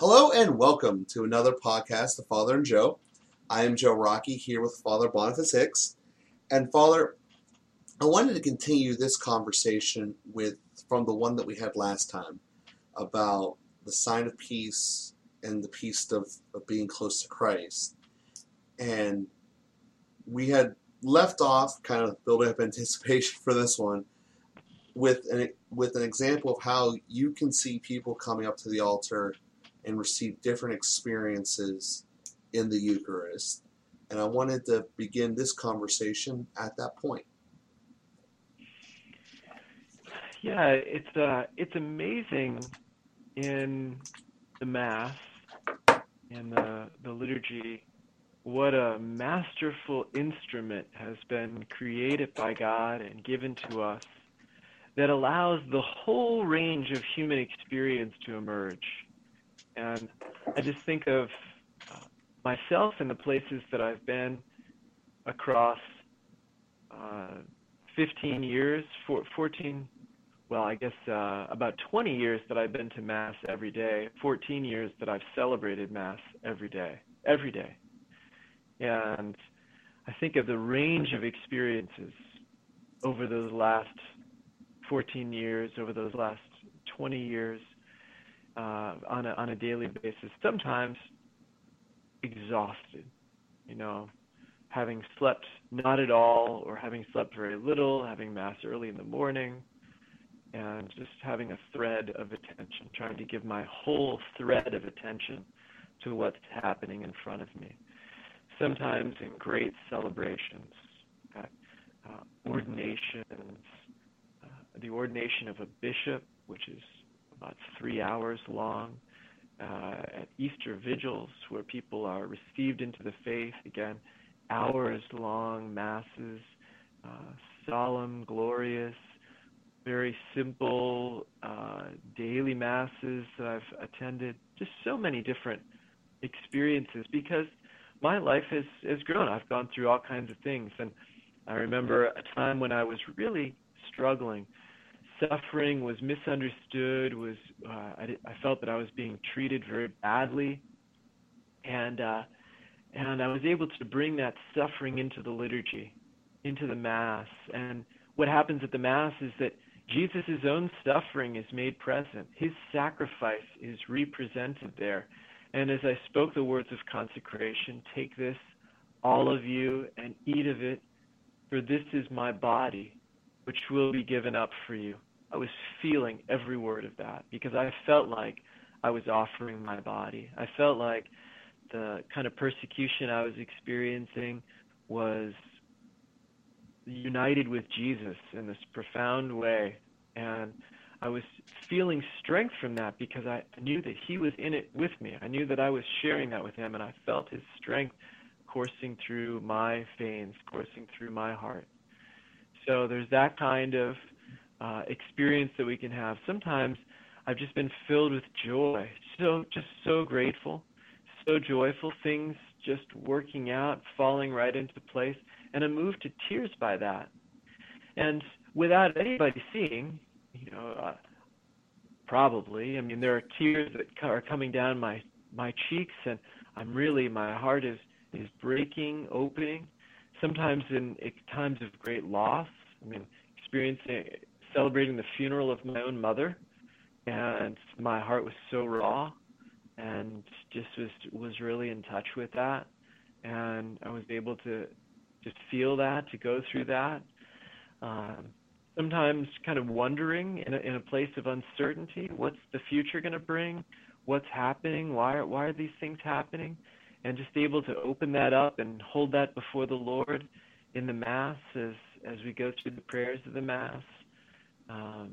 Hello and welcome to another podcast of Father and Joe. I am Joe Rockey here with Father Boniface Hicks. And Father, I wanted to continue this conversation with from the one that we had last time about the sign of peace and the peace of, of being close to Christ. And we had left off kind of building up anticipation for this one with an with an example of how you can see people coming up to the altar and receive different experiences in the Eucharist. And I wanted to begin this conversation at that point. Yeah, it's uh, it's amazing in the Mass and the the liturgy what a masterful instrument has been created by God and given to us that allows the whole range of human experience to emerge. And I just think of myself and the places that I've been across uh, 15 years, 14, well, I guess uh, about 20 years that I've been to Mass every day, 14 years that I've celebrated Mass every day, every day. And I think of the range of experiences over those last 14 years, over those last 20 years, uh, on a on a daily basis. Sometimes exhausted, you know, having slept not at all or having slept very little, having mass early in the morning, and just having a thread of attention, trying to give my whole thread of attention to what's happening in front of me. Sometimes in great celebrations, at uh, ordinations, uh, the ordination of a bishop, which is about three hours long. Uh, at Easter vigils, where people are received into the faith, again, hours long masses, uh, solemn, glorious, very simple uh, daily masses that I've attended. Just so many different experiences because my life has has grown. I've gone through all kinds of things, and I remember a time when I was really struggling suffering was misunderstood was uh, I, I felt that I was being treated very badly. And uh, and I was able to bring that suffering into the liturgy into the mass. And what happens at the mass is that Jesus' own suffering is made present. His sacrifice is represented there. And as I spoke the words of consecration take this all of you and eat of it for this is my body which will be given up for you I was feeling every word of that because I felt like I was offering my body. I felt like the kind of persecution I was experiencing was united with Jesus in this profound way. And I was feeling strength from that because I knew that He was in it with me. I knew that I was sharing that with Him, and I felt His strength coursing through my veins, coursing through my heart. So there's that kind of uh, experience that we can have. Sometimes I've just been filled with joy, so just so grateful, so joyful, things just working out, falling right into place, and I'm moved to tears by that. And without anybody seeing, you know, uh, probably. I mean, there are tears that are coming down my my cheeks, and I'm really my heart is is breaking, opening. Sometimes in times of great loss. I mean, experiencing celebrating the funeral of my own mother, and my heart was so raw, and just was was really in touch with that, and I was able to just feel that, to go through that. Um, sometimes kind of wondering in a, in a place of uncertainty, what's the future going to bring? What's happening? Why are, why are these things happening? And just able to open that up and hold that before the Lord in the Mass as as we go through the prayers of the Mass um,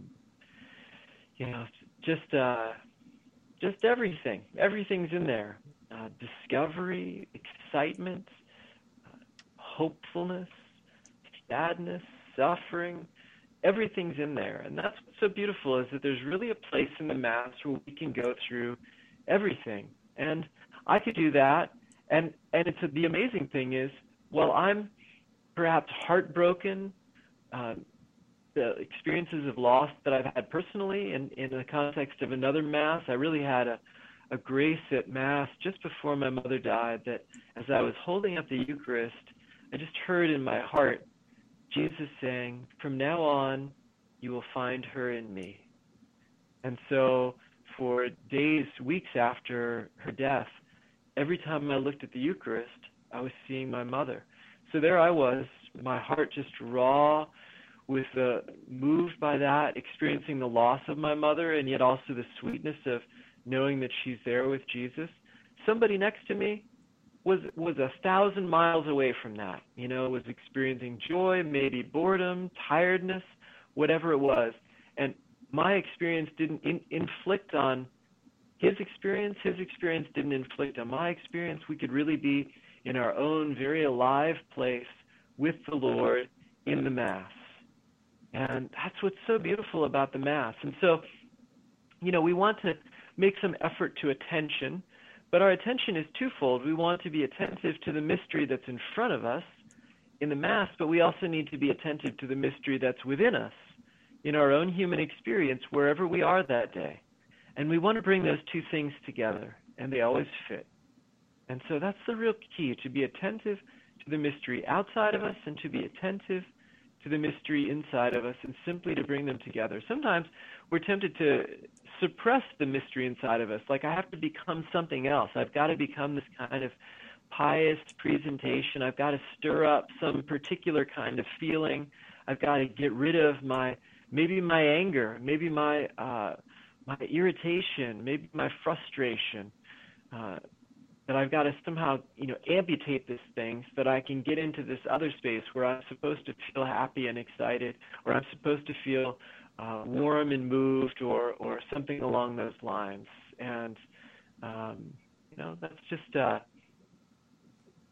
you know, just uh, just everything. Everything's in there. Uh, discovery, excitement, uh, hopefulness, sadness, suffering. Everything's in there, and that's what's so beautiful is that there's really a place in the mass where we can go through everything. And I could do that, and and it's a, the amazing thing is, while I'm perhaps heartbroken, uh, the experiences of loss that I've had personally in, in the context of another mass, I really had a, a grace at Mass just before my mother died that as I was holding up the Eucharist, I just heard in my heart Jesus saying, From now on, you will find her in me. And so for days, weeks after her death, every time I looked at the Eucharist, I was seeing my mother. So there I was, my heart just raw with the moved by that, experiencing the loss of my mother and yet also the sweetness of knowing that she's there with Jesus. Somebody next to me was was a thousand miles away from that. You know, was experiencing joy, maybe boredom, tiredness, whatever it was. And my experience didn't in, inflict on his experience. His experience didn't inflict on my experience. We could really be in our own very alive place with the Lord in the Mass. And that's what's so beautiful about the Mass. And so, you know, we want to make some effort to attention, but our attention is twofold. We want to be attentive to the mystery that's in front of us in the Mass, but we also need to be attentive to the mystery that's within us in our own human experience wherever we are that day. And we want to bring those two things together, and they always fit. And so that's the real key to be attentive to the mystery outside of us and to be attentive to the mystery inside of us and simply to bring them together. Sometimes we're tempted to suppress the mystery inside of us, like I have to become something else. I've got to become this kind of pious presentation. I've got to stir up some particular kind of feeling. I've got to get rid of my maybe my anger, maybe my uh, my irritation, maybe my frustration. Uh, that I've got to somehow, you know, amputate this thing so that I can get into this other space where I'm supposed to feel happy and excited, or I'm supposed to feel uh, warm and moved, or or something along those lines. And um, you know, that's just. Uh,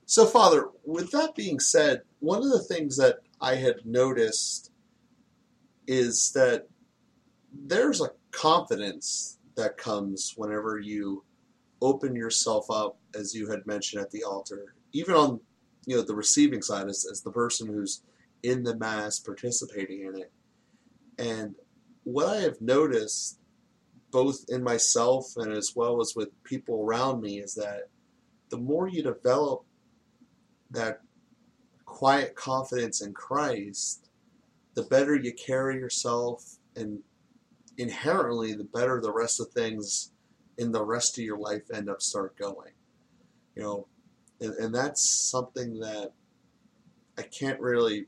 so, Father, with that being said, one of the things that I had noticed is that there's a confidence that comes whenever you open yourself up, as you had mentioned at the altar, even on you know the receiving side as, as the person who's in the mass participating in it. And what I have noticed, both in myself and as well as with people around me, is that the more you develop that quiet confidence in Christ, the better you carry yourself, and inherently, the better the rest of things in the rest of your life end up start going. You know, and, and that's something that I can't really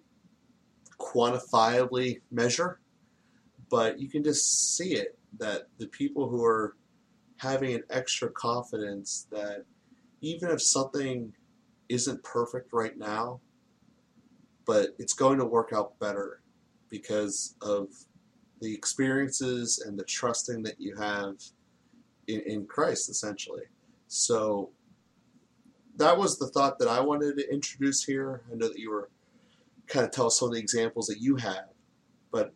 quantifiably measure, but you can just see it that the people who are having an extra confidence that even if something isn't perfect right now, but it's going to work out better because of the experiences and the trusting that you have in, in Christ, essentially. So that was the thought that I wanted to introduce here. I know that you were kind of tell us some of the examples that you have, but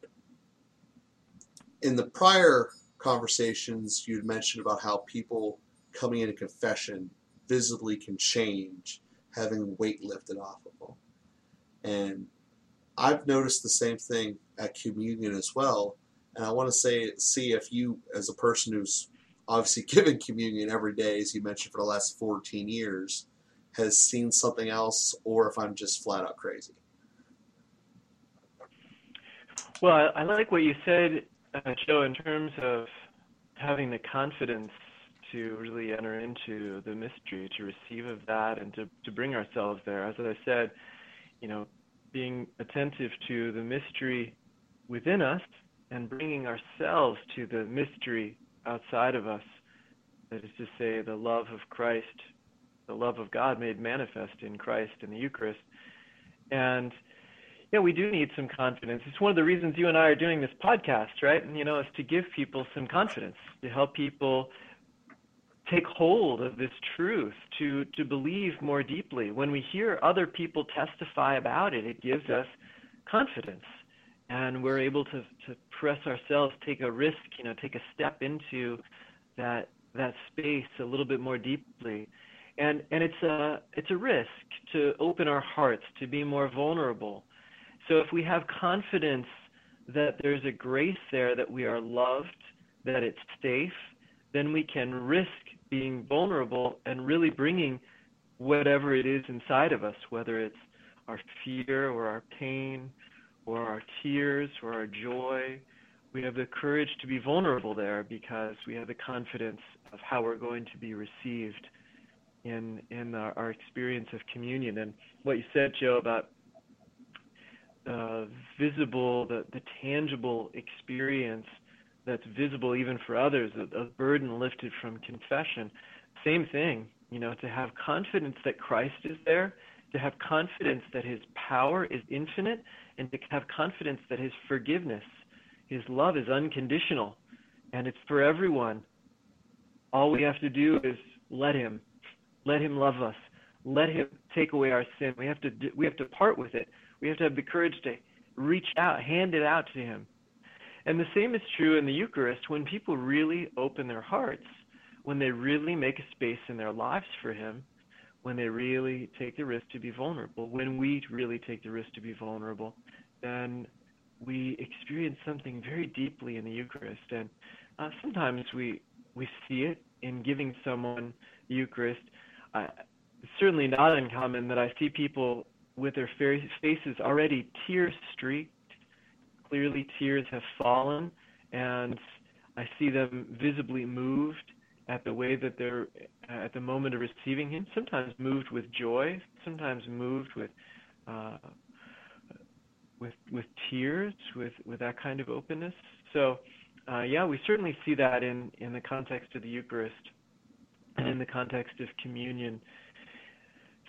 in the prior conversations, you had mentioned about how people coming into confession visibly can change, having weight lifted off of them. And I've noticed the same thing at communion as well. And I want to say, see if you, as a person who's obviously given communion every day, as you mentioned, for the last 14 years, has seen something else, or if I'm just flat out crazy. Well, I, like what you said, uh, Joe, in terms of having the confidence to really enter into the mystery, to receive of that, and to, to bring ourselves there. As I said, you know, being attentive to the mystery within us and bringing ourselves to the mystery outside of us. That is to say, the love of Christ, the love of God made manifest in Christ in the Eucharist. And yeah, we do need some confidence. It's one of the reasons you and I are doing this podcast, right? And you know, is to give people some confidence, to help people take hold of this truth, to, to believe more deeply. When we hear other people testify about it, it gives us confidence. And we're able to, to press ourselves, take a risk, you know, take a step into that that space a little bit more deeply. And and it's a it's a risk to open our hearts, to be more vulnerable. So if we have confidence that there's a grace there, that we are loved, that it's safe, then we can risk being vulnerable and really bringing whatever it is inside of us, whether it's our fear or our pain or our tears or our joy. We have the courage to be vulnerable there because we have the confidence of how we're going to be received in in our, our experience of communion. And what you said, Joe, about uh, visible, the, the tangible experience that's visible even for others, a, a burden lifted from confession. Same thing, you know, to have confidence that Christ is there, to have confidence that his power is infinite, and to have confidence that his forgiveness, his love is unconditional, and it's for everyone. All we have to do is let him, let him love us, let him take away our sin. We have to we have to part with it. We have to have the courage to reach out, hand it out to him. And the same is true in the Eucharist when people really open their hearts, when they really make a space in their lives for Him, when they really take the risk to be vulnerable, when we really take the risk to be vulnerable, then we experience something very deeply in the Eucharist. And uh, sometimes we we see it in giving someone the Eucharist. Uh, it's certainly not uncommon that I see people with their faces already tear streaked clearly tears have fallen, and I see them visibly moved at the way that they're at the moment of receiving Him. Sometimes moved with joy, sometimes moved with uh, with with tears, with with that kind of openness. So, uh, yeah, we certainly see that in in the context of the Eucharist and in the context of communion.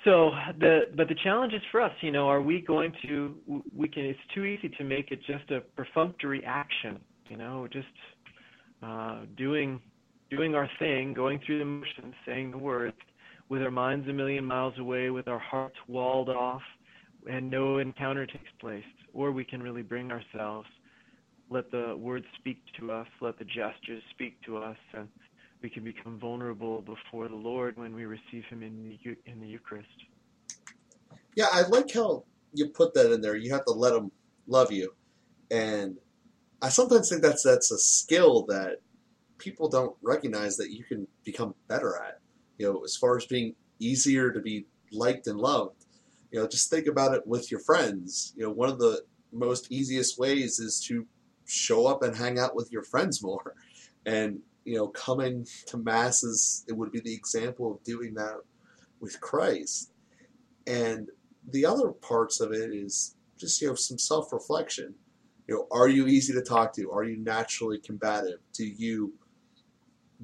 So the but the challenge is for us, you know, are we going to we can it's too easy to make it just a perfunctory action, you know, just uh, doing doing our thing, going through the motions, saying the words, with our minds a million miles away, with our hearts walled off, and no encounter takes place. Or we can really bring ourselves, let the words speak to us, let the gestures speak to us, and we can become vulnerable before the Lord when we receive Him in the in the Eucharist. Yeah, I like how you put that in there. You have to let Him love you, and I sometimes think that's that's a skill that people don't recognize that you can become better at. You know, as far as being easier to be liked and loved. You know, just think about it with your friends. You know, one of the most easiest ways is to show up and hang out with your friends more. And you know, coming to masses, it would be the example of doing that with Christ. And the other parts of it is just, you know, some self reflection. You know, are you easy to talk to? Are you naturally combative? Do you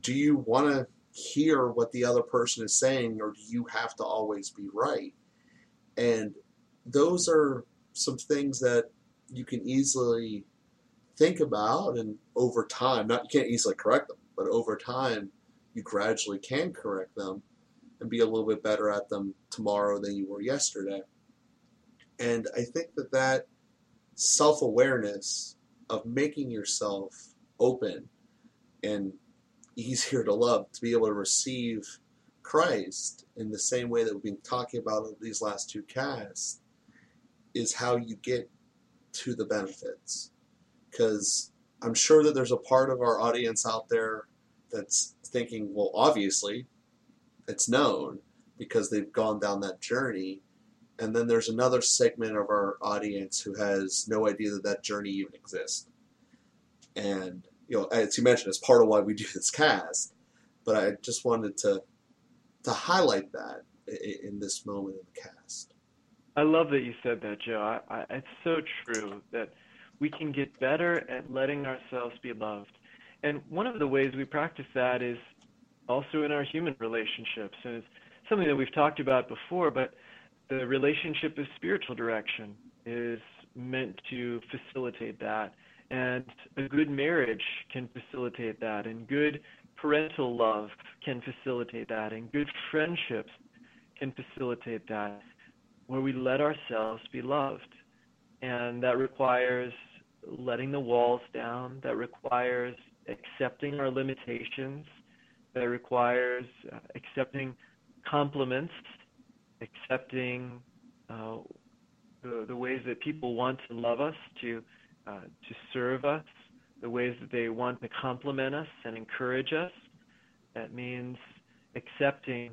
do you want to hear what the other person is saying or do you have to always be right? And those are some things that you can easily think about and over time, not you can't easily correct them, but over time, you gradually can correct them and be a little bit better at them tomorrow than you were yesterday. And I think that that self awareness of making yourself open and easier to love, to be able to receive Christ in the same way that we've been talking about these last two casts, is how you get to the benefits. Because I'm sure that there's a part of our audience out there that's thinking, well, obviously, it's known because they've gone down that journey. And then there's another segment of our audience who has no idea that that journey even exists. And, you know, as you mentioned, it's part of why we do this cast. But I just wanted to to highlight that in this moment in the cast. I love that you said that, Joe. I, I, it's so true that we can get better at letting ourselves be loved. And one of the ways we practice that is also in our human relationships. And it's something that we've talked about before, but the relationship of spiritual direction is meant to facilitate that. And a good marriage can facilitate that, and good parental love can facilitate that, and good friendships can facilitate that, where we let ourselves be loved. And that requires letting the walls down, that requires accepting our limitations, that requires uh, accepting compliments, accepting uh, the, the ways that people want to love us, to uh, to serve us, the ways that they want to compliment us and encourage us, That means accepting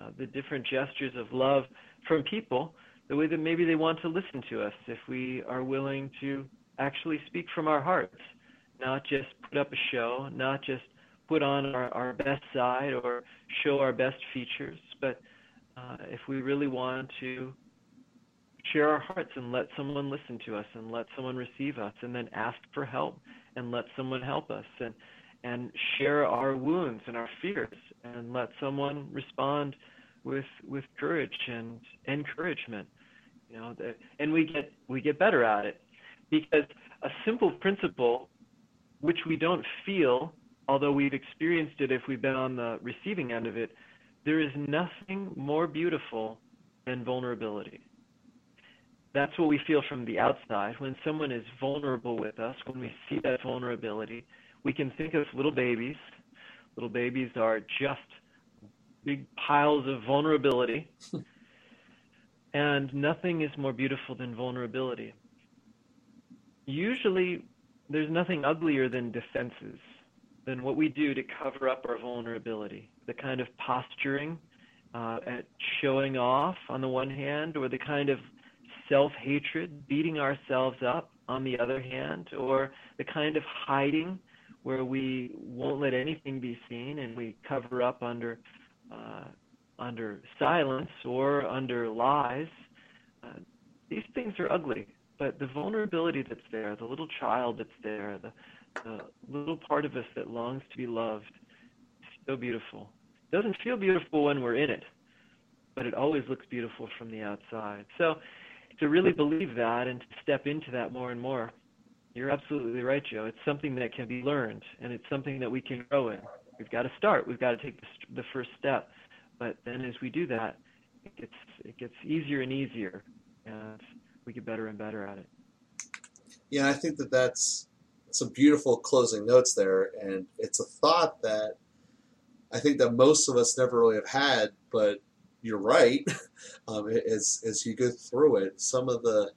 uh, the different gestures of love from people the way that maybe they want to listen to us if we are willing to actually speak from our hearts, not just put up a show, not just put on our, our best side or show our best features, but uh, if we really want to share our hearts and let someone listen to us and let someone receive us and then ask for help and let someone help us and and share our wounds and our fears and let someone respond with with courage and encouragement you know and we get we get better at it because a simple principle which we don't feel although we've experienced it if we've been on the receiving end of it there is nothing more beautiful than vulnerability that's what we feel from the outside when someone is vulnerable with us when we see that vulnerability we can think of little babies little babies are just big piles of vulnerability and nothing is more beautiful than vulnerability. Usually, there's nothing uglier than defenses, than what we do to cover up our vulnerability. The kind of posturing uh, at showing off on the one hand, or the kind of self hatred, beating ourselves up on the other hand, or the kind of hiding where we won't let anything be seen and we cover up under uh, under silence or under lies, uh, these things are ugly. But the vulnerability that's there, the little child that's there, the, the little part of us that longs to be loved, so beautiful. It doesn't feel beautiful when we're in it, but it always looks beautiful from the outside. So to really believe that and to step into that more and more, you're absolutely right, Joe. It's something that can be learned, and it's something that we can grow in. We've got to start. We've got to take the, first step. But then as we do that, it gets it gets easier and easier, and we get better and better at it. Yeah, I think that that's some beautiful closing notes there, and it's a thought that I think that most of us never really have had. But you're right. Um, as as you go through it, some of the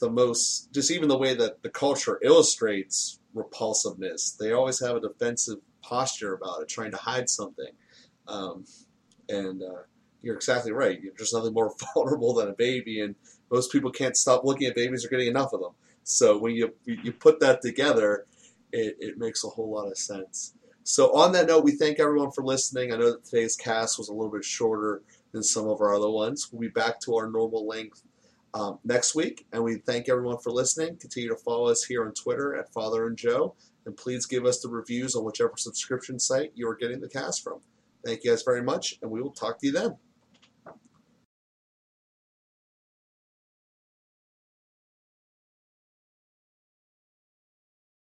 the most just even the way that the culture illustrates repulsiveness, they always have a defensive posture about it, trying to hide something. Um, and uh, you're exactly right. There's nothing more vulnerable than a baby, and most people can't stop looking at babies or getting enough of them. So when you you put that together, it, it makes a whole lot of sense. So on that note, we thank everyone for listening. I know that today's cast was a little bit shorter than some of our other ones. We'll be back to our normal length um, next week, and we thank everyone for listening. Continue to follow us here on Twitter at Father and Joe, and please give us the reviews on whichever subscription site you are getting the cast from. Thank you guys very much, and we will talk to you then.